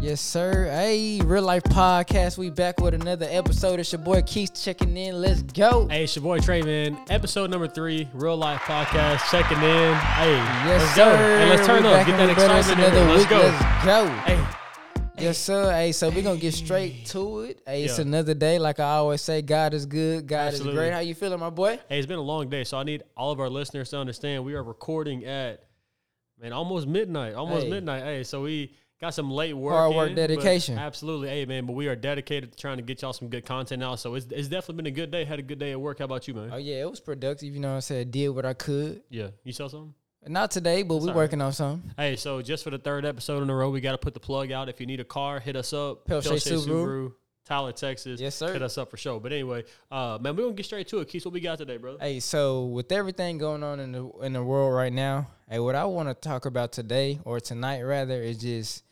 Yes, sir. Hey, real life podcast. We back with another episode. It's your boy Keith checking in. Let's go. Hey, it's your boy Trey, man. Episode number three, real life podcast, checking in. Hey, yes, let's sir. go. Hey, let's turn We up. Get that the building. It's excitement in. Let's go. Let's go. Hey, Yes, sir. Hey, so we're gonna get straight to it. Hey, it's Yeah. another day. Like I always say, God is good. God Absolutely. is great. How you feeling, my boy? hey, it's been a long day, so I need all of our listeners to understand we are recording at man almost midnight. Almost Hey. midnight. Hey, so we got some late work. Hard work, in, dedication. Absolutely. Hey, man, but we are dedicated to trying to get y'all some good content out. So it's, it's definitely been a good day. Had a good day at work. How about you, man? Oh yeah, it was productive. You know what I said? Did what I could. yeah, you saw something? Not today, but we're working on something. Hey, so just for the third episode in a row, we got to put the plug out. If you need a car, hit us up. Peltier Subaru. Tyler, Texas. Yes, sir. Hit us up for sure. But anyway, uh, man, we're gonna get straight to it. Keith, what we got today, bro? Hey, so with everything going on in the in the world right now, hey, what I want to talk about today or tonight rather is just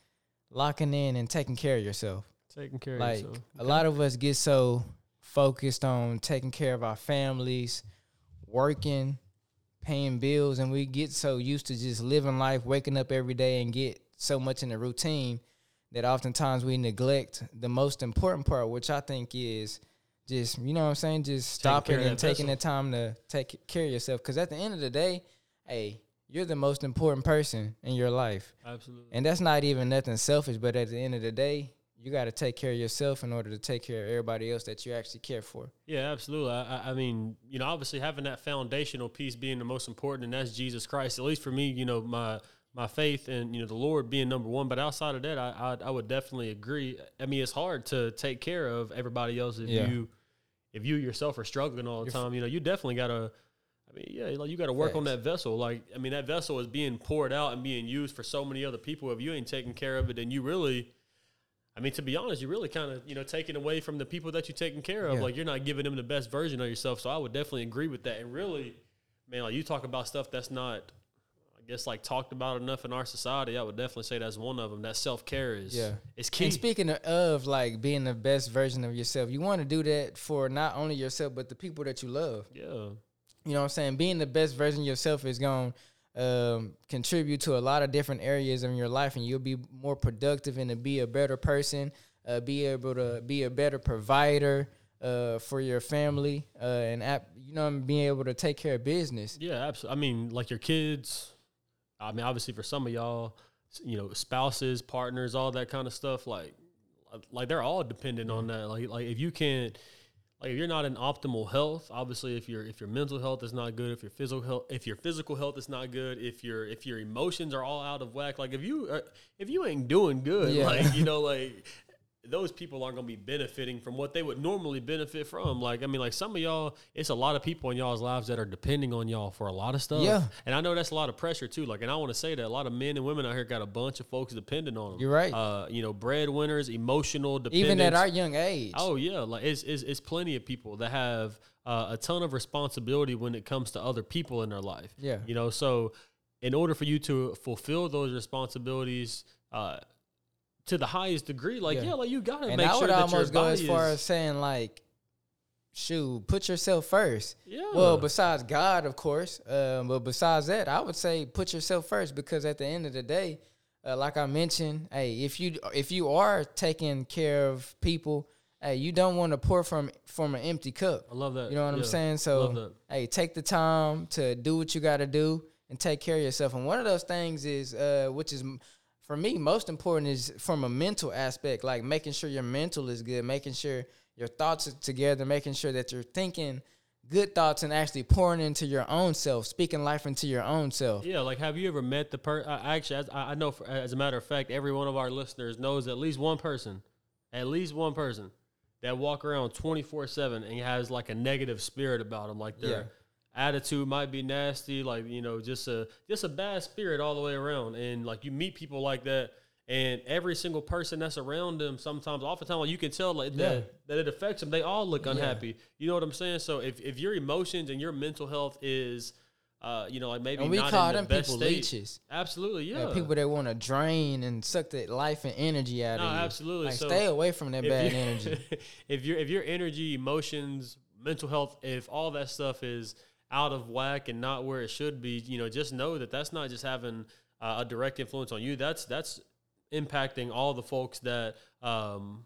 locking in and taking care of yourself. Taking care Like of yourself. a lot of us get so focused on taking care of our families, working, paying bills, and we get so used to just living life, waking up every day and get so much in the routine that oftentimes we neglect the most important part, which I think is just, you know what I'm saying, just Taking stopping and taking the time to take care of yourself. Because at the end of the day, hey, you're the most important person in your life. Absolutely. And that's not even nothing selfish, but at the end of the day, you got to take care of yourself in order to take care of everybody else that you actually care for. Yeah, absolutely. I, I- mean, you know, obviously having that foundational piece being the most important, and that's Jesus Christ. At least for me, you know, my my faith and you know the Lord being number one. But outside of that, I I, I would definitely agree. I mean, it's hard to take care of everybody else if Yeah. you if you yourself are struggling all the You're time. You know, you definitely gotta. I mean, yeah, like you got to work on that vessel. Like, I mean, that vessel is being poured out and being used for so many other people. If you ain't taking care of it, then you really, I mean, to be honest, you're really kind of, you know, taking away from the people that you're taking care of. Yeah. Like, you're not giving them the best version of yourself. So I would definitely agree with that. And really, man, like you talk about stuff that's not, I guess, like talked about enough in our society. I would definitely say that's one of them. That self care is, Yeah. is key. And speaking of like being the best version of yourself, you want to do that for not only yourself but the people that you love. yeah, You know what I'm saying? Being the best version of yourself is going to um, contribute to a lot of different areas in your life, and you'll be more productive and to be a better person, uh, be able to be a better provider uh, for your family, uh, and ap- you know, being able to take care of business. Yeah, absolutely. I mean, like your kids. I mean, obviously for some of y'all, you know, spouses, partners, all that kind of stuff. Like, like they're all dependent on that. Like, like if you can't, like if you're not in optimal health, obviously if your if your mental health is not good, if your physical health, if your physical health is not good, if your if your emotions are all out of whack, like if you are, if you ain't doing good, Yeah. like you know, like those people aren't gonna be benefiting from what they would normally benefit from. Like, I mean, like some of y'all, it's a lot of people in y'all's lives that are depending on y'all for a lot of stuff. Yeah. And I know that's a lot of pressure too. Like, and I want to say that a lot of men and women out here got a bunch of folks depending on them. You're right. Uh, you know, breadwinners, emotional dependence. Even at our young age. Oh yeah, like it's, it's it's plenty of people that have uh, a ton of responsibility when it comes to other people in their life. Yeah. You know, so in order for you to fulfill those responsibilities uh, to the highest degree, like Yeah. yeah, like you gotta and make I sure would that your almost go as far as saying like, shoot, put yourself first. yeah. Well, besides God, of course, um, but besides that, I would say put yourself first because at the end of the day, uh, like I mentioned, hey, if you if you are taking care of people, hey, you don't want to pour from from an empty cup. I love that. You know what I'm Yeah. saying? Love So, hey, take the time to do what you got to do and take care of yourself. And one of those things is, uh, which is for me most important, is from a mental aspect, like making sure your mental is good, making sure your thoughts are together, making sure that you're thinking good thoughts and actually pouring into your own self, speaking life into your own self. Yeah, like have you ever met the person? Actually, as, I know for, as a matter of fact, every one of our listeners knows at least one person, at least one person that walk around twenty four seven and has like a negative spirit about them, like their Yeah. Attitude might be nasty, like you know, just a just a bad spirit all the way around. And like you meet people like that, and every single person that's around them, sometimes, oftentimes, like, you can tell like Yeah. that that it affects them. They all look unhappy. You know what I'm saying? So if if your emotions and your mental health is uh, you know, like maybe And we not call in the them best people state. leeches. Absolutely, yeah. Yeah, people that want to drain and suck the life and energy out No, of you. absolutely. Like, So, stay away from that bad energy. if your if your energy, emotions, mental health, if all that stuff is out of whack and not where it should be, you know, just know that that's not just having uh, a direct influence on you. That's that's impacting all the folks that um,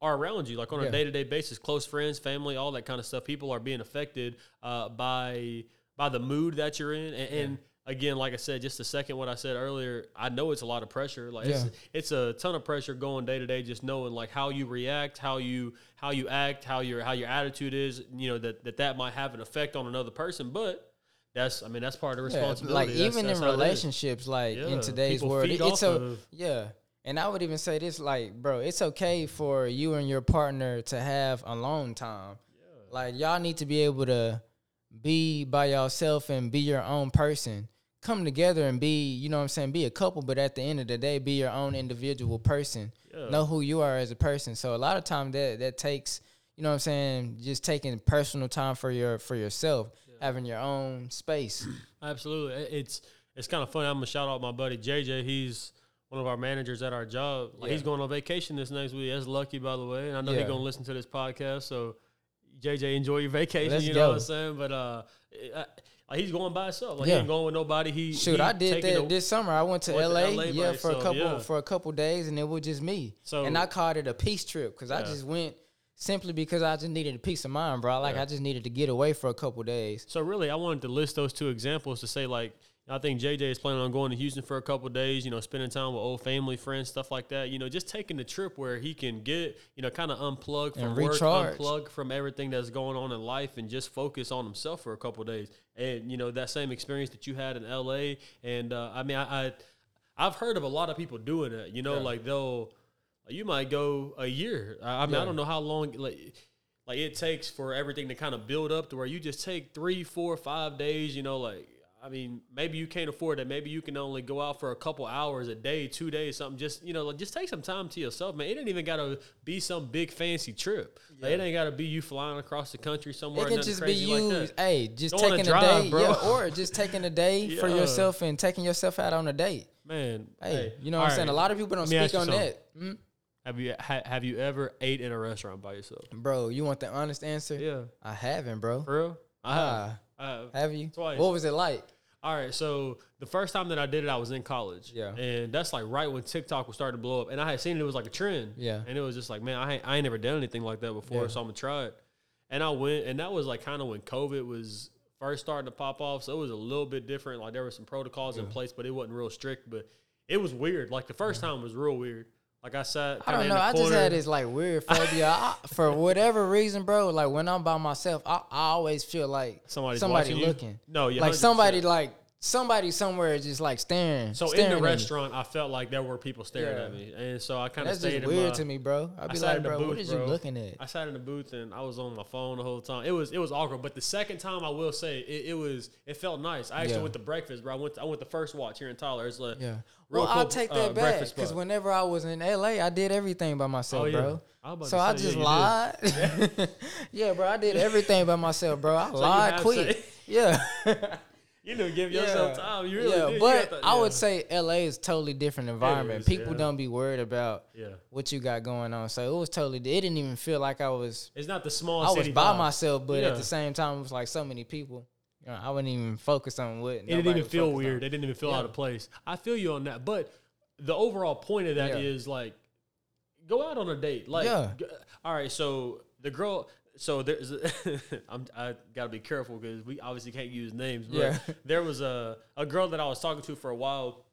are around you, like on Yeah. a day to day basis, close friends, family, all that kind of stuff. People are being affected uh, by by the mood that you're in, and, and again, like I said, just a second what I said earlier, I know it's a lot of pressure. Like Yeah. it's, it's a ton of pressure going day to day, just knowing like how you react, how you how you act, how your how your attitude is. You know that that that might have an effect on another person, but. That's, I mean, that's part of the Yeah, responsibility. like That's- even that's in how it is. relationships, like Yeah, in today's people world, it's so of- yeah. And I would even say this, like, bro, it's okay for you and your partner to have alone time. Like y'all need to be able to be by yourself and be your own person. Come together and be, you know what I'm saying, be a couple, but at the end of the day, be your own individual person. Yeah. Know who you are as a person. So a lot of time that that takes, you know what I'm saying, just taking personal time for your for yourself, having your own space. Absolutely. It's it's kind of funny. I'm gonna shout out my buddy JJ. He's one of our managers at our job. Like he's going on vacation this next week. That's lucky, by the way. And I know Yeah. he's gonna listen to this podcast. So JJ, enjoy your vacation. Let's you know go. what I'm saying? But uh, I, like he's going by himself. Like Yeah. he ain't going with nobody. He Shoot, he I did that a- this summer. I went to went to LA, LA yeah, for a couple yeah. for a couple days, and it was just me. So- and I called it a peace trip because I just went simply because I just needed a peace of mind, bro. Like Yeah. I just needed to get away for a couple days. So really, I wanted to list those two examples to say like I think JJ is planning on going to Houston for a couple of days. You know, spending time with old family, friends, stuff like that. You know, just taking the trip where he can get you know kind of unplug from work, unplug from everything that's going on in life, and just focus on himself for a couple of days. And you know that same experience that you had in LA. And uh, I mean, I, I I've heard of a lot of people doing that. You know, Yeah. like they'll you might go a year. I, I mean, I don't know how long like like it takes for everything to kind of build up to where you just take three, four, five days. You know, like I mean, maybe you can't afford that. Maybe you can only go out for a couple hours a day, two days, something. Just you know, like just take some time to yourself, man. It ain't even gotta be some big fancy trip. Like, it ain't gotta be you flying across the country somewhere. It can just be you, Like hey, just Go on a taking a, day, bro. yeah, or just taking a day for yourself and taking yourself out on a date. Man, Hey, you know what I'm saying? A lot of people don't Let me ask speak on that. Mm? Have you ha, have you ever ate in a restaurant by yourself? Bro, you want the honest answer? Yeah, I haven't, bro. for real. I have. Ah, Have. you? Twice. What was it like? All right, so the first time that I did it, I was in college. Yeah. and that's like right when TikTok was starting to blow up, and I had seen it, it was like a trend. Yeah. and it was just like, man, I ain't, I ain't never done anything like that before, Yeah. so I'm gonna try it. And I went, and that was like kind of when COVID was first starting to pop off, so it was a little bit different. Like there were some protocols in place, but it wasn't real strict. But it was weird. Like the first time was real weird. Like I said, I don't know. I just had this like weird phobia I, for whatever reason, bro. Like when I'm by myself, I, I always feel like Somebody's somebody watching you? looking. No, yeah, like 100%. somebody like somebody somewhere is just like staring. So staring in the restaurant, I felt like there were people staring Yeah. at me, and so I kind of That's stayed just weird my, to me, bro. I'd be sat like, bro, booth, what is bro. you looking at? I sat in the booth and I was on my phone the whole time. It was it was awkward, but the second time I will say it, it was it felt nice. I actually Yeah. went to breakfast, bro. I went to, I went to First Watch here in Tyler. It's like Yeah. real Well, I'll cool, take uh, that back because whenever I was in LA, I did everything by myself, Oh, yeah. bro. I So I just lied. yeah, bro, I did everything by myself, bro. I you lied quick. Yeah. You know, give yourself time. You really yeah, did. But that- I would say LA is totally different environment. is, People yeah. don't be worried about yeah, what you got going on. So it was totally. It didn't even feel like I was. it's not the small. I was by vibe. myself, but Yeah. at the same time, it was like so many people. You know, I wouldn't even focus on what. It didn't even feel weird. It didn't even feel Yeah. out of place. I feel you on that. But the overall point of that is Yeah. like, go out on a date. Like, Yeah. all right. So the girl. So there's. I'm. I gotta be careful because we obviously can't use names. But Yeah. there was a a girl that I was talking to for a while,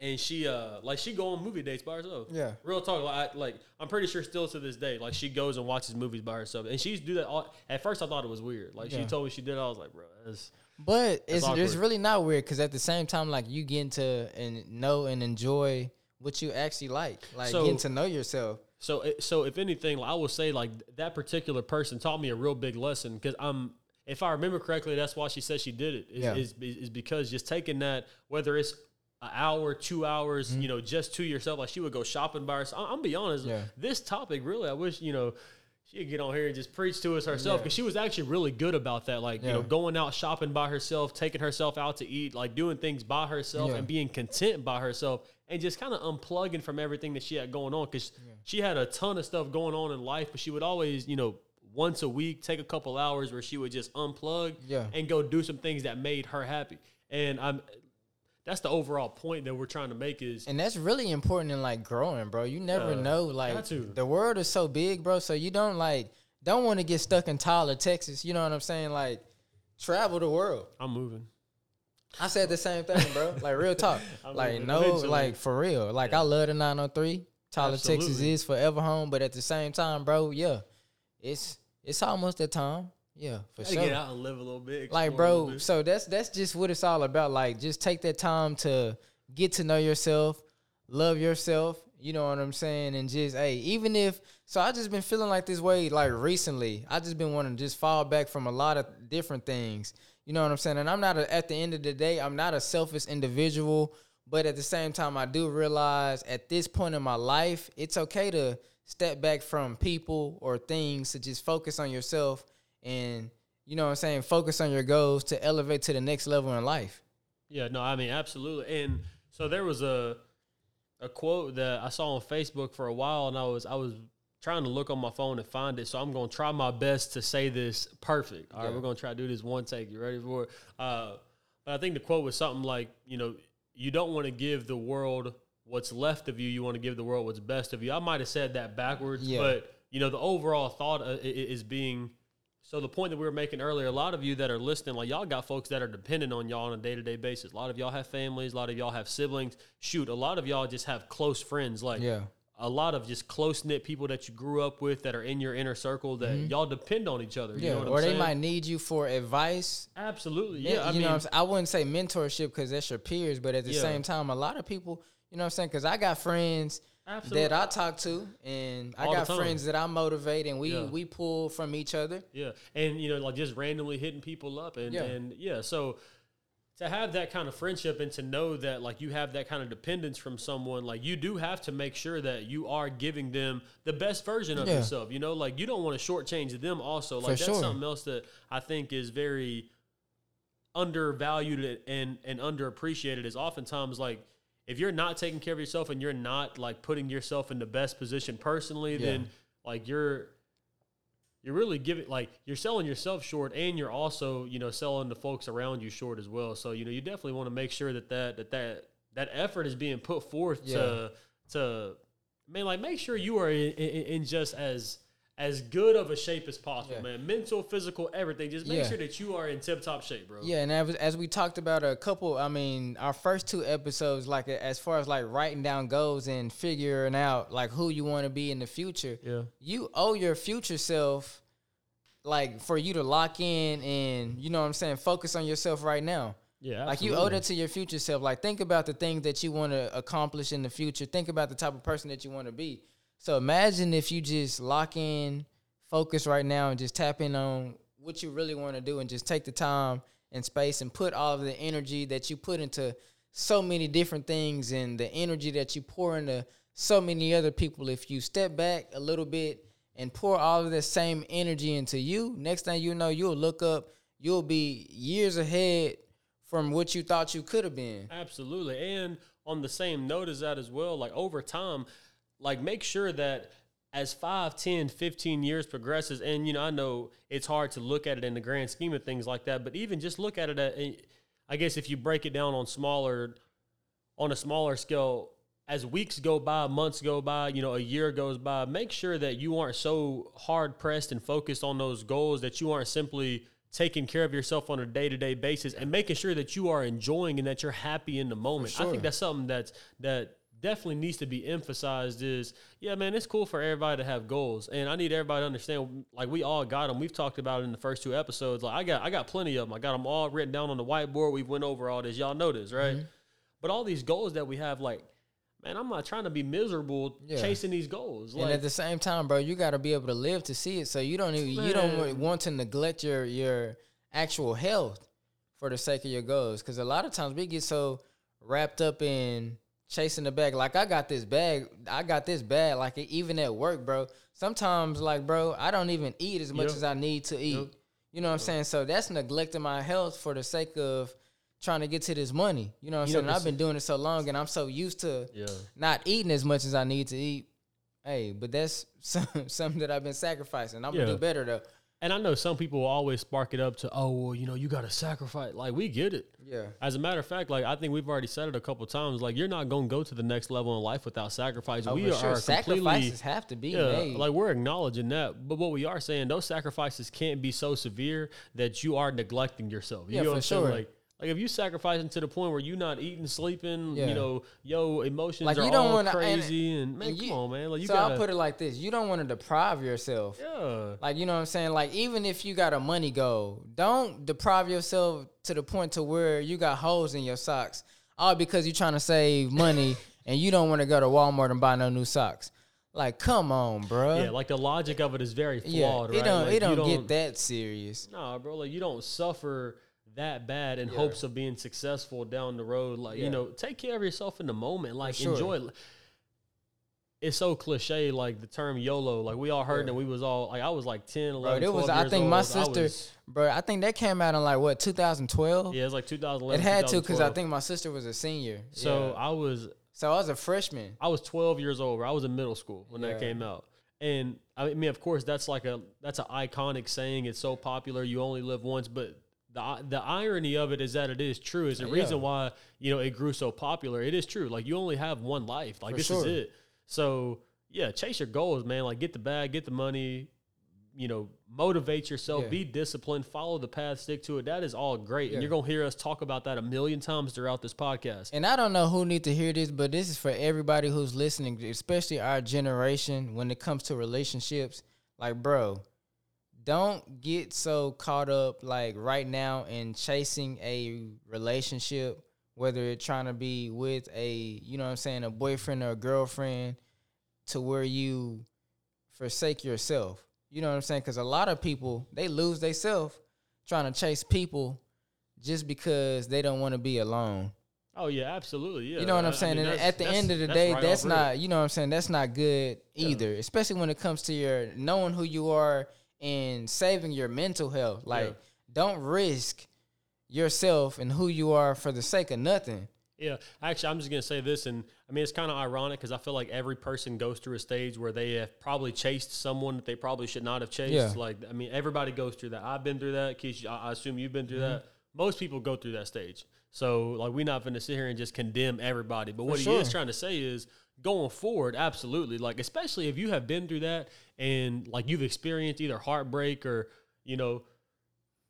and she uh like she go on movie dates by herself. Yeah. Real talk. Like, I, like I'm pretty sure still to this day, like she goes and watches movies by herself, and she's do that. All, at first, I thought it was weird. Like she told me she did. it, I was like, bro, that's. But it's it's awkward. really not weird because at the same time, like you getting to and know and enjoy what you actually like, like So- getting to know yourself. So, so if anything, I will say like that particular person taught me a real big lesson because I'm, if I remember correctly, that's why she said she did it. Is, Yeah. is, is because just taking that, whether it's an hour, two hours, Mm-hmm. you know, just to yourself. Like she would go shopping by herself. I'm, I'm be honest. Yeah. This topic really, I wish you know. She'd get on here and just preach to us herself Yeah. because she was actually really good about that. Like, you know, going out shopping by herself, taking herself out to eat, like doing things by herself Yeah. and being content by herself and just kind of unplugging from everything that she had going on because she had a ton of stuff going on in life, but she would always, you know, once a week take a couple hours where she would just unplug Yeah. and go do some things that made her happy. And I'm that's the overall point that we're trying to make is And that's really important in like growing, bro. You never Yeah, know. Like the world is so big, bro. So you don't like don't want to get stuck in Tyler, Texas. You know what I'm saying? Like travel the world. I'm moving. I said the same thing, bro. Like real talk. Like no, eventually. like for real. Like I love the 903. Tyler, Texas is forever home, but at the same time, bro, yeah, it's it's almost that time. Yeah, for Gotta sure. get out and live a little bit. Like, explore a little bro, so that's that's just what it's all about. Like, just take that time to get to know yourself, love yourself. You know what I'm saying? And just hey, even if so, I just been feeling like this way like recently. I just been wanting to just fall back from a lot of different things. You know what I'm saying? And I'm not a, at the end of the day, I'm not a selfish individual. But at the same time, I do realize at this point in my life, it's okay to step back from people or things to just focus on yourself and you know what I'm saying, focus on your goals to elevate to the next level in life. Yeah, no, I mean absolutely. And so there was a a quote that I saw on Facebook for a while, and I was I was trying to look on my phone and find it. So I'm gonna try my best to say this perfect. All right, Yeah. we're gonna try to do this one take. You ready for it? Uh, but I think the quote was something like, you know, you don't want to give the world what's left of you. You want to give the world what's best of you. I might have said that backwards, Yeah. but you know, the overall thought uh, is being so the point that we were making earlier, a lot of you that are listening, like y'all got folks that are dependent on y'all on a day to day basis. A lot of y'all have families, a lot of y'all have siblings. Shoot, a lot of y'all just have close friends. Like Yeah. a lot of just close knit people that you grew up with that are in your inner circle that y'all depend on each other. You Mm-hmm. Yeah. know what or I'm they saying? might need you for advice. Absolutely. Yeah, Yeah. I you mean, know what I'm saying? I wouldn't say mentorship because that's your peers, but at the Yeah. same time, a lot of people, you know what I'm saying? Because I got friends Absolutely. that I talk to and I All got friends that I motivate and we Yeah. we pull from each other. Yeah, and you know, like just randomly hitting people up, and Yeah. and yeah, so to have that kind of friendship and to know that like you have that kind of dependence from someone, like you do have to make sure that you are giving them the best version of Yeah. yourself. You know, like you don't want to shortchange them. Also, like For that's sure. something else that I think is very undervalued and and underappreciated. Is oftentimes like. If you're not taking care of yourself and you're not like putting yourself in the best position personally, Yeah. then like you're you're really giving like you're selling yourself short and you're also you know selling the folks around you short as well so you know you definitely want to make sure that that that that, that effort is being put forth to to I mean like make sure you are in, in, in just as as good of a shape as possible Yeah. man mental physical everything just make Yeah. sure that you are in tip top shape bro Yeah, and as, as we talked about a couple, I mean, our first two episodes, like as far as like writing down goals and figuring out like who you want to be in the future, yeah you owe your future self, like for you to lock in and you know what I'm saying, focus on yourself right now. yeah Like you owe that to your future self. Like think about the things that you want to accomplish in the future. Think about the type of person that you want to be. So imagine if you just lock in, focus right now, and just tap in on what you really want to do, and just take the time and space and put all of the energy that you put into so many different things and the energy that you pour into so many other people. If you step back a little bit and pour all of that same energy into you, next thing you know, you'll look up, you'll be years ahead from what you thought you could have been. Absolutely. And on the same note as that as well, like over time, like make sure that as 5, 10, 15 years progresses, and you know, I know it's hard to look at it in the grand scheme of things like that, but even just look at it uh, at, I guess if you break it down on smaller, on a smaller scale, as weeks go by, months go by, you know, a year goes by, make sure that you aren't so hard pressed and focused on those goals that you aren't simply taking care of yourself on a day to day basis and making sure that you are enjoying and that you're happy in the moment. I think that's something that's that definitely needs to be emphasized is yeah man it's cool for everybody to have goals. And i need everybody to understand like we all got them we've talked about it in the first two episodes. Like i got i got plenty of them i got them all written down on the whiteboard. We went over all this. Y'all know this right? Mm-hmm. but all these goals that we have like man i'm not trying to be miserable Yeah. chasing these goals. And at the same time, bro, you got to be able to live to see it. So you don't even, you don't want to neglect your your actual health for the sake of your goals. Because a lot of times we get so wrapped up in chasing the bag. Like I got this bag, I got this bag. Like even at work, bro. Sometimes, like, bro, I don't even eat as much Yep. as I need to eat. Yep. You know what I'm saying? So that's neglecting my health for the sake of trying to get to this money. You know what I'm You saying? I've been doing it so long, and I'm so used to yeah not eating as much as I need to eat. Hey, but that's some, something that I've been sacrificing. I'm Yeah. gonna do better though. And I know some people will always spark it up to, oh, well, you know, you got to sacrifice. Like, we get it. Yeah. As a matter of fact, like I think we've already said it a couple times. Like, you're not going to go to the next level in life without sacrifice. Oh, we are sure. completely Sacrifices have to be yeah, made. like we're acknowledging that, but what we are saying, those sacrifices can't be so severe that you are neglecting yourself. You Yeah, know for what I'm saying? sure. Like, like if you sacrificing to the point where you're not eating, sleeping, Yeah. you know, yo, emotions Like, are you don't all wanna- and- crazy, and, man, and come you- on, man, like you so gotta, I'll put it like this: you don't want to deprive yourself. yeah, Like you know what I'm saying? Like even if you got a money goal, don't deprive yourself to the point to where you got holes in your socks, all because you're trying to save money and you don't want to go to Walmart and buy no new socks. Like, come on, bro. yeah, like the logic of it is very yeah, flawed, it right? don't Like, it you don't, get that serious. Nah, bro, like you don't suffer that bad in Yeah. hopes of being successful down the road. Like, Yeah. you know, take care of yourself in the moment. Like sure. enjoy. It's so cliche, like the term YOLO. Like we all heard Yeah. and we was all like I was like 10, 11, Bro, it was 12 I think my old. I sister, was- bro, I think that came out in like what 2012. yeah, it's like 2011. it had to because I think my sister was a senior. so. I was so I was a freshman. I was 12 years old. Bro. I was in middle school when that came out. And I mean, of course, that's like a that's an iconic saying. It's so popular. You only live once, but the the irony of it is that it is true. Is the Yeah. reason why you know it grew so popular. It is true. Like you only have one life. Like For this sure. is it. So yeah, chase your goals, man. Like get the bag, get the money. You know, motivate yourself, Yeah. be disciplined, follow the path, stick to it. That is all great, Yeah. and you're gonna hear us talk about that a million times throughout this podcast. And I don't know who need to hear this, but this is for everybody who's listening, especially our generation when it comes to relationships. Like, bro, don't get so caught up like right now in chasing a relationship, whether it's trying to be with a, you know what I'm saying, a boyfriend or a girlfriend, to where you forsake yourself. You know what I'm saying? Because a lot of people they lose themselves trying to chase people just because they don't want to be alone. Oh yeah, absolutely. Yeah, You know what I- I'm I saying? mean, and at the end of the that's day, right that's not, you know what I'm saying? That's not good Yeah. either, especially when it comes to your knowing who you are and saving your mental health. Like, Yeah. don't risk yourself and who you are for the sake of nothing. Yeah, actually, I'm just gonna say this, and I mean it's kind of ironic because I feel like every person goes through a stage where they have probably chased someone that they probably should not have chased. Yeah. Like, I mean, everybody goes through that. I've been through that. Keith, I assume you've been through that. Mm-hmm. Most people go through that stage. So, like, we're not gonna sit here and just condemn everybody. But what he sure. is trying to say is, going forward, absolutely. Like, especially if you have been through that and like you've experienced either heartbreak or you know.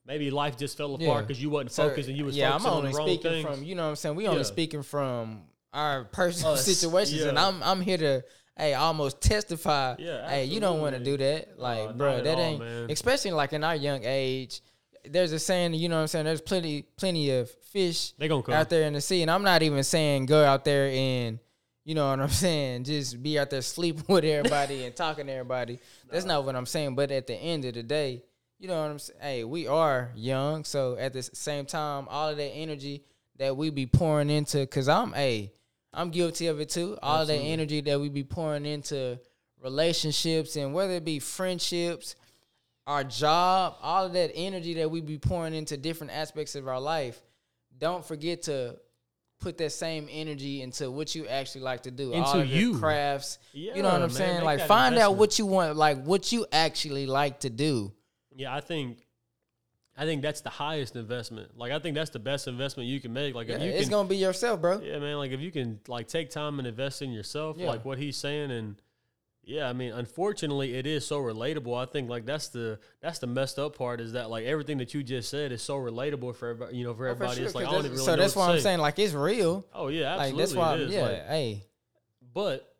Maybe life just fell apart Yeah. because you wasn't So, focused and you was yeah, I'm focusing on the wrong speaking things. from, you know what I'm saying? We only Yeah. speaking from our personal Us, situations, and. I'm I'm here to. Hey, almost testify. Yeah, hey, you don't want to do that, like, not bro. That all, ain't, man. especially like in our young age. There's a saying, you know what I'm saying. There's plenty, plenty of fish They gonna come. out there in the sea, and I'm not even saying go out there and, you know what I'm saying, just be out there sleeping with everybody and talking to everybody. That's not what I'm saying. But at the end of the day, you know what I'm saying. Hey, we are young, so at the same time, all of that energy that we be pouring into, cause I'm, hey, I'm guilty of it too. All of that energy that we be pouring into relationships and whether it be friendships, our job, all of that energy that we be pouring into different aspects of our life, don't forget to put that same energy into what you actually like to do. all Into of your you. crafts. you know Yeah, what I'm man, saying? Like that find out what you want, like what you actually like to do. Yeah, I think I think that's the highest investment. Like I think that's the best investment you can make. Like if you it's can gonna be yourself, bro. Yeah, man, like if you can like take time and invest in yourself, Yeah. like what he's saying and yeah, I mean, unfortunately, it is so relatable. I think like that's the that's the messed up part is that like everything that you just said is so relatable for everybody. You know, for Oh, for everybody, sure, it's like I don't really so that's why I'm say. saying like it's real. Oh yeah, Like absolutely, that's why, it is. yeah. Like, hey, but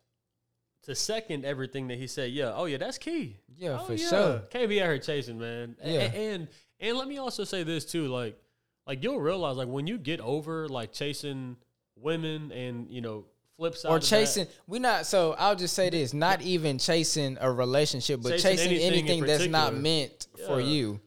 to second everything that he said, yeah, oh yeah, that's key. yeah, Oh, for yeah. sure. Can't be out here chasing, man. Yeah. And and let me also say this too, like like you'll realize like when you get over like chasing women and you know flip side Or chasing, we not. So I'll just say this: not even chasing a relationship, but Chasing chasing, anything anything, that's not meant for you.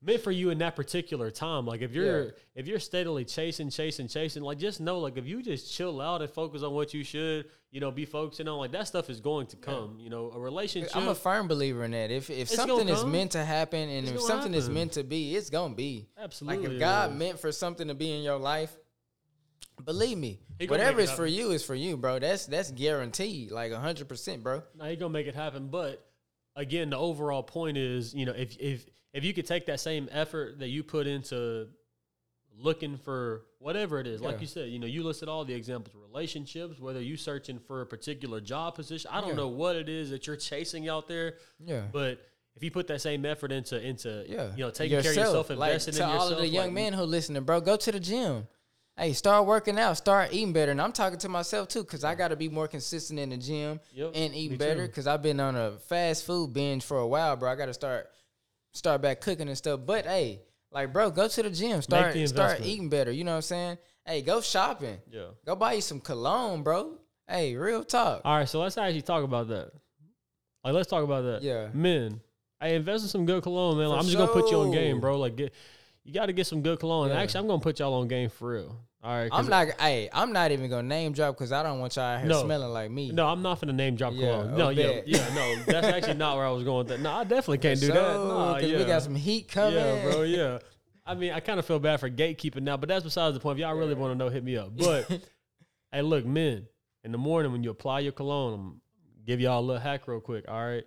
meant for you in that particular time. Like if you're Yeah. if you're steadily chasing, chasing, chasing, like just know like if you just chill out and focus on what you should, you know, be focusing on like that stuff is going to come. You know, a relationship. I'm a firm believer in that. If if something is meant to happen and if something is meant to be, it's gonna be. Absolutely Like if God meant for something to be in your life, believe me, whatever is for you is for you, bro. That's that's guaranteed, like hundred percent, bro. Now he gonna make it happen, but again, the overall point is, you know, if if if you could take that same effort that you put into looking for whatever it is, like you said, you know, you listed all the examples, relationships, whether you searching for a particular job position. I don't Yeah. know what it is that you're chasing out there, Yeah. but if you put that same effort into into Yeah, you know taking care of yourself, like, investing to in yourself, all of the young like, men who listening, bro, go to the gym. Hey, start working out, start eating better. And I'm talking to myself too, cause I got to be more consistent in the gym Yep, and eating better. Cause I've been on a fast food binge for a while, bro. I got to start start back cooking and stuff. But hey, like, bro, go to the gym, start the start eating better. You know what I'm saying? Hey, go shopping. yeah. Go buy you some cologne, bro. Hey, real talk. All right, so let's actually talk about that. Like, let's talk about that. Yeah. men. I invest in some good cologne, man. For I'm just gonna put you on game, bro. Like, get you got to get some good cologne. Yeah. actually, I'm gonna put y'all on game for real. All right, I'm not. Hey, I'm not even gonna name drop because I don't want y'all here No. smelling like me. No, I'm not finna name drop Yeah, cologne. Oh, I No, yeah, bet. yeah, no. That's actually not where I was going with that. No, I definitely can't do that. No, because yeah. we got some heat coming. Yeah, bro. Yeah. I mean, I kind of feel bad for gatekeeping now, but that's besides the point. If y'all really want to know, hit me up. But hey, look, men, in the morning when you apply your cologne, I'm give y'all a little hack real quick. All right.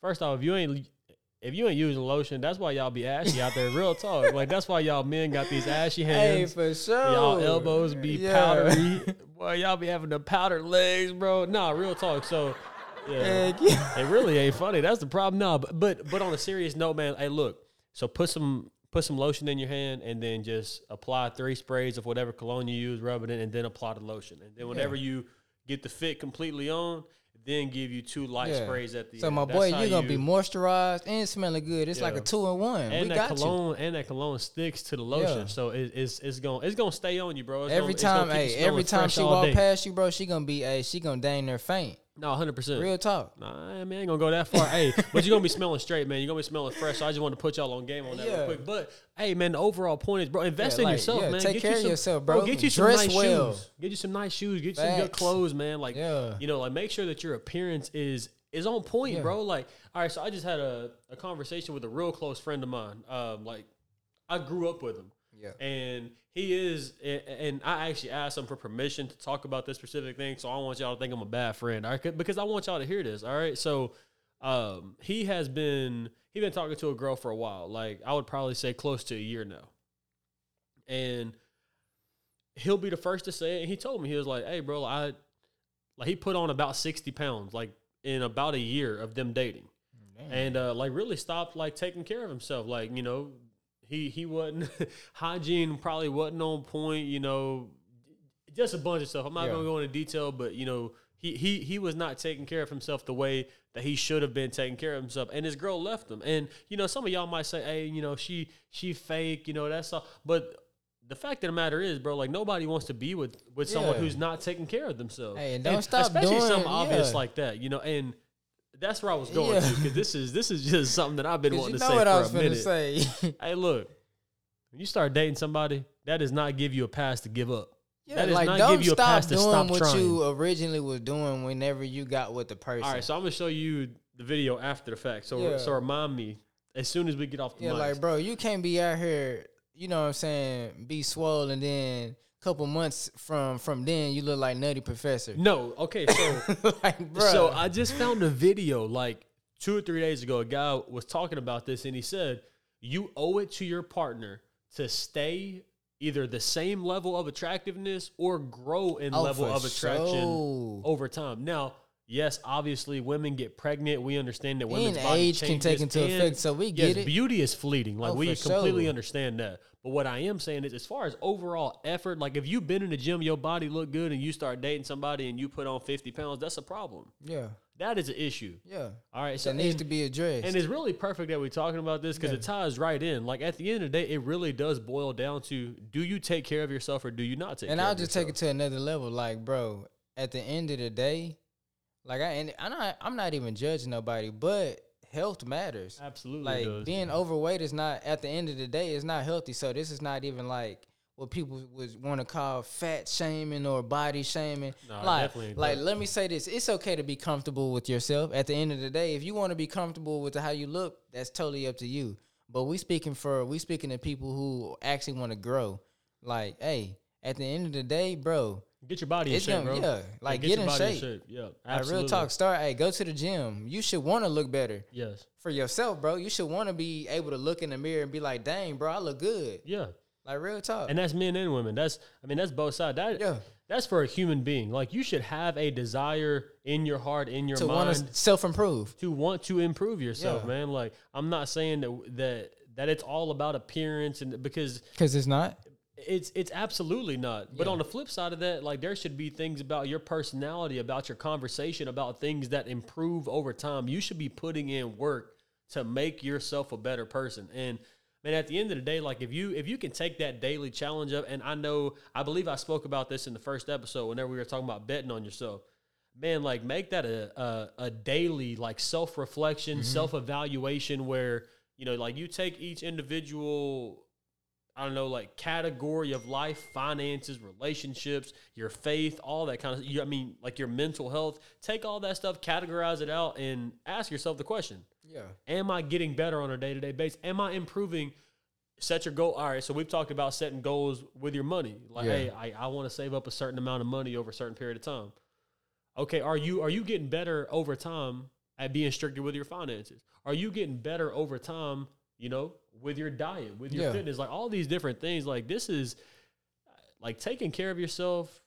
First off, if you ain't if you ain't using lotion, that's why y'all be ashy out there. Real talk. Like that's why y'all men got these ashy hands. Hey, for sure. Y'all elbows be Yeah. powdery. Boy, y'all be having the powdered legs, bro. Nah, real talk. So yeah. Yeah. It really ain't funny. That's the problem. No, but but but on a serious note, man. Hey, look. So put some put some lotion in your hand, and then just apply three sprays of whatever cologne you use, rub it in, and then apply the lotion. And then whenever you get the fit completely on, then give you two light Yeah. sprays at the end. So end. my boy, you're gonna be moisturized and smelling good. It's like a two in one. and we that got you. cologne and that cologne sticks to the lotion, Yeah. so it, it's it's gonna it's gonna stay on you, bro. It's Every gonna, time, hey, every time she walk day. past you, bro, she gonna be, hey, she gonna dang near faint. No, hundred percent. Real talk. Nah, I mean, I ain't gonna go that far. hey, but you're gonna be smelling straight, man. You're gonna be smelling fresh. So I just want to put y'all on game on that real Yeah. quick. But hey, man, the overall point is, bro, invest Yeah, in like, yourself, yeah, man. take Get care you of some, yourself, bro. Get you some Dress nice well. shoes. Get you some nice shoes. Get you some good clothes, man. Like, you know, like make sure that your appearance is is on point, bro. Like, all right, so I just had a, a conversation with a real close friend of mine. Um, like, I grew up with him. Yeah. And he is, and I actually asked him for permission to talk about this specific thing. So I don't want y'all to think I'm a bad friend, all right? Because I want y'all to hear this, all right? So, um, he has been he been talking to a girl for a while, like I would probably say close to a year now, and he'll be the first to say it. And he told me he was like, "Hey, bro, I like he put on about sixty pounds, like in about a year of them dating." and uh, like really stopped like taking care of himself. Like you know, he he wasn't hygiene probably wasn't on point. You know, just a bunch of stuff. I'm not Yeah. gonna go into detail, but you know, he he he was not taking care of himself the way that he should have been taking care of himself. And his girl left him. And you know, some of y'all might say, hey, you know, she she fake. You know, that's all. But the fact of the matter is, bro, like nobody wants to be with with someone who's not taking care of themselves. Hey, and don't stop especially doing- something obvious yeah. like that, you know. And that's where I was going Yeah. to because this is this is just something that I've been wanting you to say what for I was a minute. say. Hey, look, when you start dating somebody, that does not give you a pass to give up. Yeah, that does like not don't give you a stop pass to doing stop what trying. you originally was doing whenever you got with the person. All right, so I'm gonna show you the video after the fact. So Yeah. so remind me as soon as we get off the yeah, mic. like bro, you can't be out here, you know what I'm saying, be swole and then couple months from from then you look like Nutty Professor. no, okay, so like, bro. So I just found a video like two or three days ago. A guy was talking about this, and he said you owe it to your partner to stay either the same level of attractiveness or grow in Oh, level of attraction sure. over time. Now, yes, obviously, women get pregnant. We understand that women's and body age can take into and effect, so we yes, get it. beauty is fleeting. Like Oh, we completely sure. understand that. But what I am saying is, as far as overall effort, like if you've been in the gym, your body look good, and you start dating somebody and you put on fifty pounds, that's a problem. Yeah, That is an issue. yeah. All right, so That needs and, to be addressed. and it's really perfect that we're talking about this because Yeah. it ties right in. Like at the end of the day, it really does boil down to: do you take care of yourself or do you not take? Care of yourself? And I'll just yourself? take it to another level. Like, bro, at the end of the day, like I and I'm not I'm not even judging nobody, but health matters. Absolutely, Like does. being overweight is not at the end of the day is not healthy. So this is not even like what people would want to call fat shaming or body shaming. No, like, definitely like that. let me say this: it's okay to be comfortable with yourself. At the end of the day, if you want to be comfortable with how you look, that's totally up to you. But we speaking for we speaking to people who actually want to grow. Like, hey, at the end of the day, bro, Get your body in It's shape, gonna- bro. yeah, like, get, get your in shape. Yeah, Like absolutely. real talk. Start. Hey, go to the gym. You should want to look better Yes. for yourself, bro. You should want to be able to look in the mirror and be like, "Dang, bro, I look good." Yeah. Like real talk. And that's men and women. That's I mean that's both sides. That Yeah. that's for a human being. Like you should have a desire in your heart, in your mind. to mind want to self improve. to want to improve yourself, Yeah. man. Like I'm not saying that that that it's all about appearance and because Because it's not. It's it's absolutely not. But Yeah. on the flip side of that, like there should be things about your personality, about your conversation, about things that improve over time. You should be putting in work to make yourself a better person. And man, at the end of the day, like if you if you can take that daily challenge up, and I know I believe I spoke about this in the first episode whenever we were talking about betting on yourself. Man, like make that a a, a daily like self reflection, mm-hmm. self evaluation where you know like you take each individual I don't know, like category of life, finances, relationships, your faith, all that kind of. You, I mean, like your mental health. Take all that stuff, categorize it out, and ask yourself the question: Yeah. Am I getting better on a day to day basis? Am I improving? Set your goal. All right. So we've talked about setting goals with your money. Like, Yeah. hey, I, I want to save up a certain amount of money over a certain period of time. Okay. Are you are you getting better over time at being stricter with your finances? Are you getting better over time? You know, with your diet, with your Yeah. fitness, like all these different things. Like this is like taking care of yourself,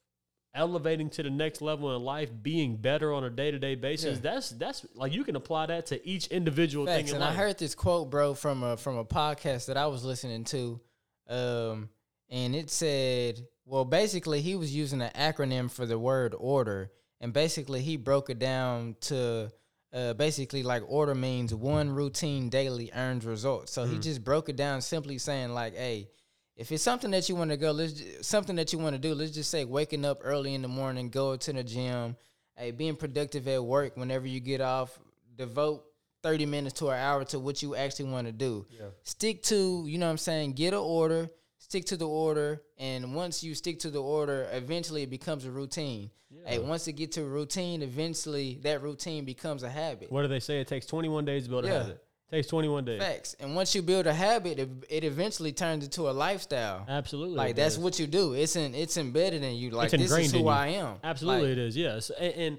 elevating to the next level in life, being better on a day to day basis. Yeah. That's that's like you can apply that to each individual Facts. thing in And I heard this quote, bro, from a from a podcast that I was listening to, um, and it said, well, basically, he was using an acronym for the word order, and basically, he broke it down to. Uh, basically, like order means one routine daily earned result. So he just broke it down simply saying like, "Hey, if it's something that you want to go, let's something that you want to do. Let's just say waking up early in the morning, go to the gym, hey, being productive at work. Whenever you get off, devote thirty minutes to an hour to what you actually want to do. Yeah. Stick to, you know what I'm saying. Get an order, stick to the order, and once you stick to the order, eventually it becomes a routine. Hey, once it get to a routine, eventually that routine becomes a habit. What do they say? It takes 21 days to build a Yeah. habit. takes 21 days. Facts. And once you build a habit, it, it eventually turns into a lifestyle. Absolutely. Like that's does. what you do. It's in it's embedded in you. Like It's this is who. I am. Absolutely, Like, it is. Yes, and, and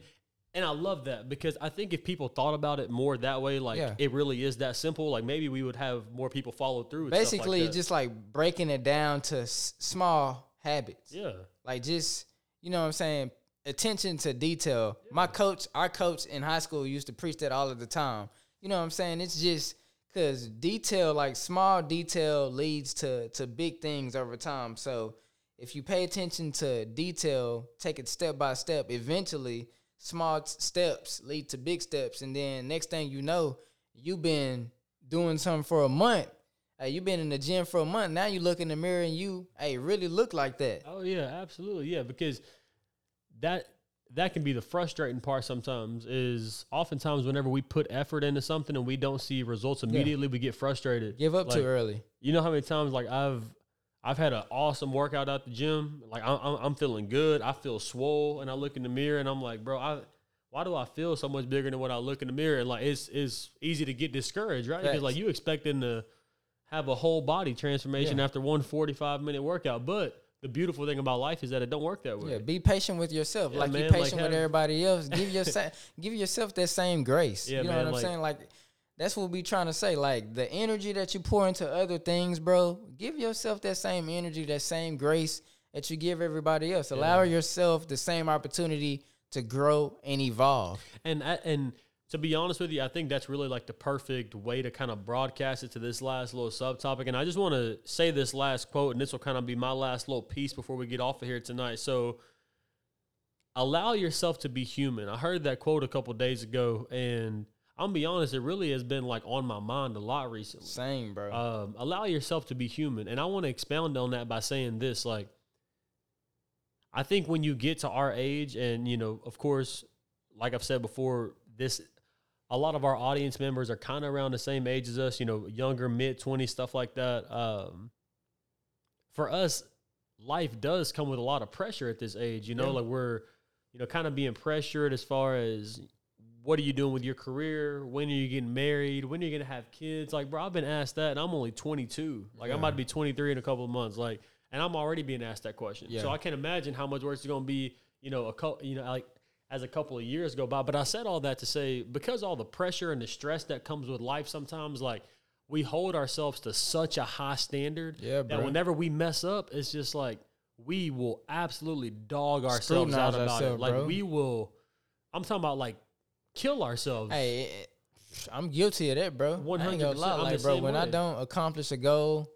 and I love that because I think if people thought about it more that way, like Yeah. it really is that simple. Like maybe we would have more people follow through. with stuff like basically just like breaking it down to s- small habits. yeah, Like just you know what I'm saying. Attention to detail. My coach, our coach in high school used to preach that all of the time. You know what I'm saying? It's just because detail, like small detail, leads to to big things over time. So if you pay attention to detail, take it step by step, eventually small steps lead to big steps, and then next thing you know, you've been doing something for a month. Hey, you've been in the gym for a month. Now you look in the mirror and you, hey, really look like that. Oh yeah, absolutely. Yeah, because that that can be the frustrating part sometimes is oftentimes whenever we put effort into something and we don't see results immediately, we get frustrated. Give up Like, too early. You know how many times like I've I've had an awesome workout at the gym. Like I'm, I'm feeling good. I feel swole, and I look in the mirror and I'm like, bro, I why do I feel so much bigger than what I look in the mirror? And like it's it's easy to get discouraged, right? Because like you expecting to have a whole body transformation Yeah. after one 45 minute workout, but the beautiful thing about life is that it don't work that way. Yeah, be patient with yourself. Yeah, like man, you like patient with everybody else. Give yourself give yourself that same grace. Yeah, you know man, what I'm like- saying? Like that's what we trying to say. Like the energy that you pour into other things, bro, give yourself that same energy, that same grace that you give everybody else. Allow yourself the same opportunity to grow and evolve. And I- and to be honest with you, I think that's really like the perfect way to kind of broadcast it to this last little subtopic. And I just want to say this last quote, and this will kind of be my last little piece before we get off of here tonight. So, allow yourself to be human. I heard that quote a couple days ago, and I'm gonna be honest, it really has been like on my mind a lot recently. Same, bro. Um, allow yourself to be human. And I want to expound on that by saying this like, I think when you get to our age, and, you know, of course, like I've said before, this, a lot of our audience members are kind of around the same age as us, you know, younger, mid 20s, stuff like that. Um, for us, life does come with a lot of pressure at this age, you know, Yeah. like we're, you know, kind of being pressured as far as what are you doing with your career? When are you getting married? When are you gonna have kids? Like, bro, I've been asked that, and I'm only 22. Like, I'm about to be 23 in a couple of months. Like, and I'm already being asked that question. Yeah. So I can't imagine how much worse it's going to be. You know, a couple. you know, like as a couple of years go by. But I said all that to say because all the pressure and the stress that comes with life sometimes, like we hold ourselves to such a high standard Yeah, that whenever we mess up, it's just like we will absolutely dog ourselves out about it. Like bro. we will. I'm talking about like kill ourselves. Hey, it- I'm guilty of that, bro. I ain't gonna 100%. lie, I'm the like, bro, when I don't accomplish a goal,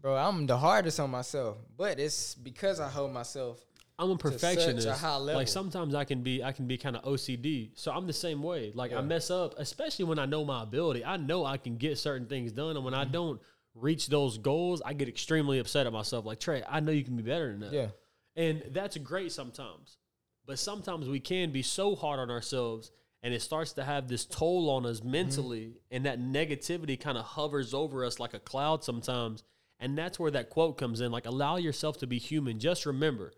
bro, I'm the hardest on myself. But it's because I hold myself. I'm a a perfectionist. high level. Like sometimes I can be I can be kind of OCD. So I'm the same way. Like I mess up, especially when I know my ability. I know I can get certain things done, and when I Mm-hmm. don't reach those goals, I get extremely upset at myself. Like Trey, I know you can be better than that. Yeah, And that's great sometimes. But sometimes we can be so hard on ourselves and it starts to have this toll on us mm-hmm. mentally and that negativity kind of hovers over us like a cloud sometimes. And that's where that quote comes in like allow yourself to be human. Just remember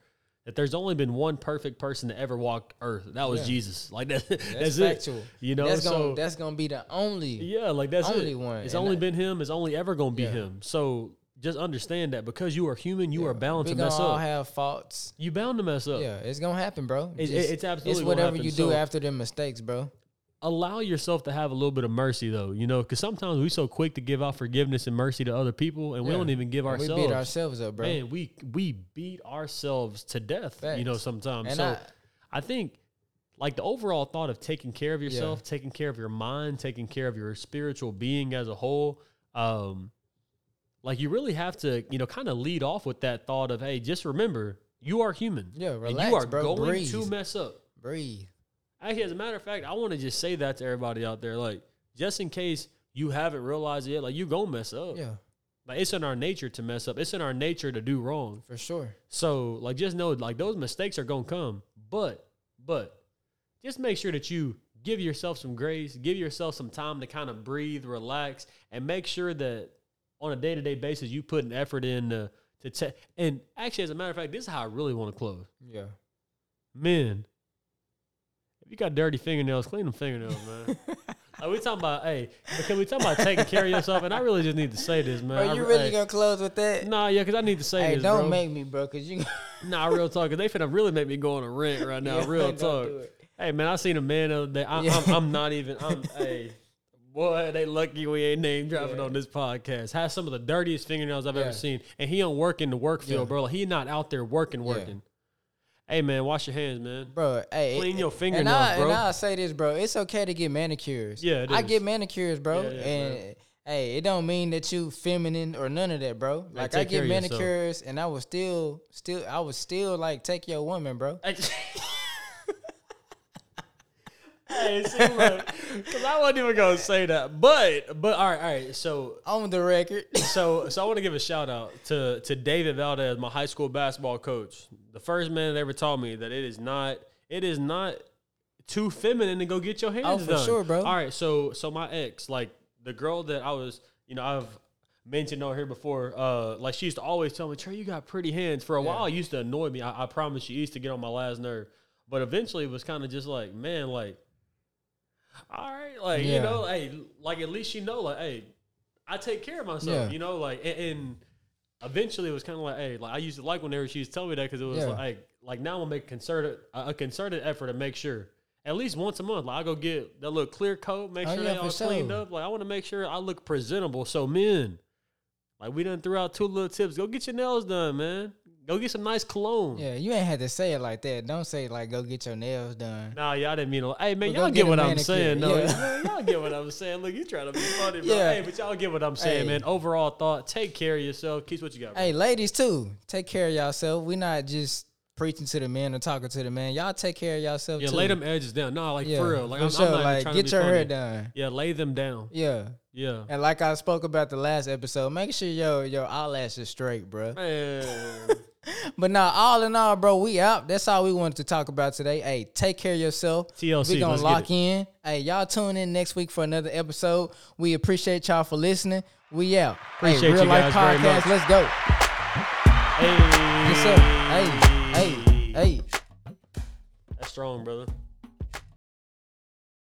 that there's only been one perfect person to ever walk earth. That was Yeah. Jesus. Like that, that's, that's, it. You know, that's so gonna that's gonna be the only. yeah, like that's only it. one. It's And only I- been him. It's only ever going to be Yeah. him. So just understand that because you are human, you are bound we to mess all up. have faults. you bound to mess up. Yeah, it's gonna happen, bro. It- Just- it's absolutely it's whatever you do So- after the mistakes, bro. allow yourself to have a little bit of mercy though you know because sometimes we so quick to give out forgiveness and mercy to other people and we don't even give And ourselves We beat ourselves up, bro. man we we beat ourselves to death you know sometimes And so I- I, think like the overall thought of taking care of yourself taking care of your mind taking care of your spiritual being as a whole um like you really have to you know kind of lead off with that thought of hey just remember you are human Yeah, and relax, you are bro. going Breathe. to mess up breathe. Actually, as a matter of fact, I want to just say that to everybody out there, like just in case you haven't realized it yet, like you gonna mess up. Yeah, Like it's in our nature to mess up. It's in our nature to do wrong. for sure. So like just know like those mistakes are gonna come. But but just make sure that you give yourself some grace, give yourself some time to kind of breathe, relax, and make sure that on a day to day basis you put an effort in to, to te- and actually as a matter of fact, this is how I really want to close. Yeah. Men, if you got dirty fingernails, clean them fingernails, man. like we talking about, hey, because we talking about taking care of yourself, and I really just need to say this, man. I you re- really hey, gonna close with that? Nah, yeah, because I need to say hey, this, don't bro. make me, bro, cause you. nah, real talk, because they finna really make me go on a rant right now. Yeah, real talk. Hey, man, I seen a man the other day. I, Yeah. I'm, I'm not even. I'm, hey, boy, they lucky we ain't name dropping Yeah. on this podcast. Has some of the dirtiest fingernails I've Yeah. ever seen, and he don't work in the work field, Yeah. bro. Like, he not out there working, working. Hey, man, wash your hands, man. Bro, hey, Clean it- your and fingernails, I, bro. And I say this, bro. It's okay to get manicures. Yeah, it I get manicures, bro. And hey, it don't mean that you feminine or none of that, bro. Like I get manicures, and I was still, still, I was still like take your woman, bro. hey, see, look, because I wasn't even gonna say that, but but all right, all right. So On the record. so so I want to give a shout out to to David Valdez, my high school basketball coach, the first man that ever taught me that it is not it is not too feminine to go get your hands Oh, for done. sure, bro. All right, so so my ex, like the girl that I was, you know, I've mentioned on here before, uh, like she used to always tell me, Trey, you got pretty hands. For a while, it used to annoy me. I, I promise you, used to get on my last nerve. But eventually, it was kind of just like, man, like, all right, like you know, hey, like at least you know, like, hey, I take care of myself, Yeah. you know, like, and, and eventually it was kind of like, hey, like I used to like whenever she used to tell me that because it was Yeah. like, like now I'm gonna make concerted a concerted effort to make sure. At least once a month, like I go get that little clear coat, make Oh, sure yeah, they all cleaned up. Like I want to make sure I look presentable. So men, like we done threw out two little tips. Go get your nails done, man. Go get some nice cologne. Yeah, you ain't had to say it like that. Don't say like go get your nails done. Nah, y'all didn't mean. to- Hey man, Well, y'all get get what I'm saying. No, yeah. y'all get what I'm saying. Look, you trying to be funny, bro. Yeah. Hey, but y'all get what I'm saying, Hey. man. Overall thought: take care of yourself. Keep what you got. bro. Hey, ladies too, take care of yourself. We not just preaching to the men or talking to the man. Y'all take care of yourself yeah, too. lay them edges down. No, like yeah, for real. Like for I'm, sure. I'm not like trying to get be your funny. hair done. Yeah, lay them down. Yeah. Yeah. And like I spoke about the last episode, make sure your your eyelashes straight, bro. Man. But now, all in all, bro, we out. That's all we wanted to talk about today. Hey, take care of yourself. TLC, We gonna let's lock in. Hey, y'all tune in next week for another episode. We appreciate y'all for listening. We out. Appreciate hey, real you life guys very much. podcast. Let's go. Hey. Yes, sir. Hey, hey, hey. That's strong, brother.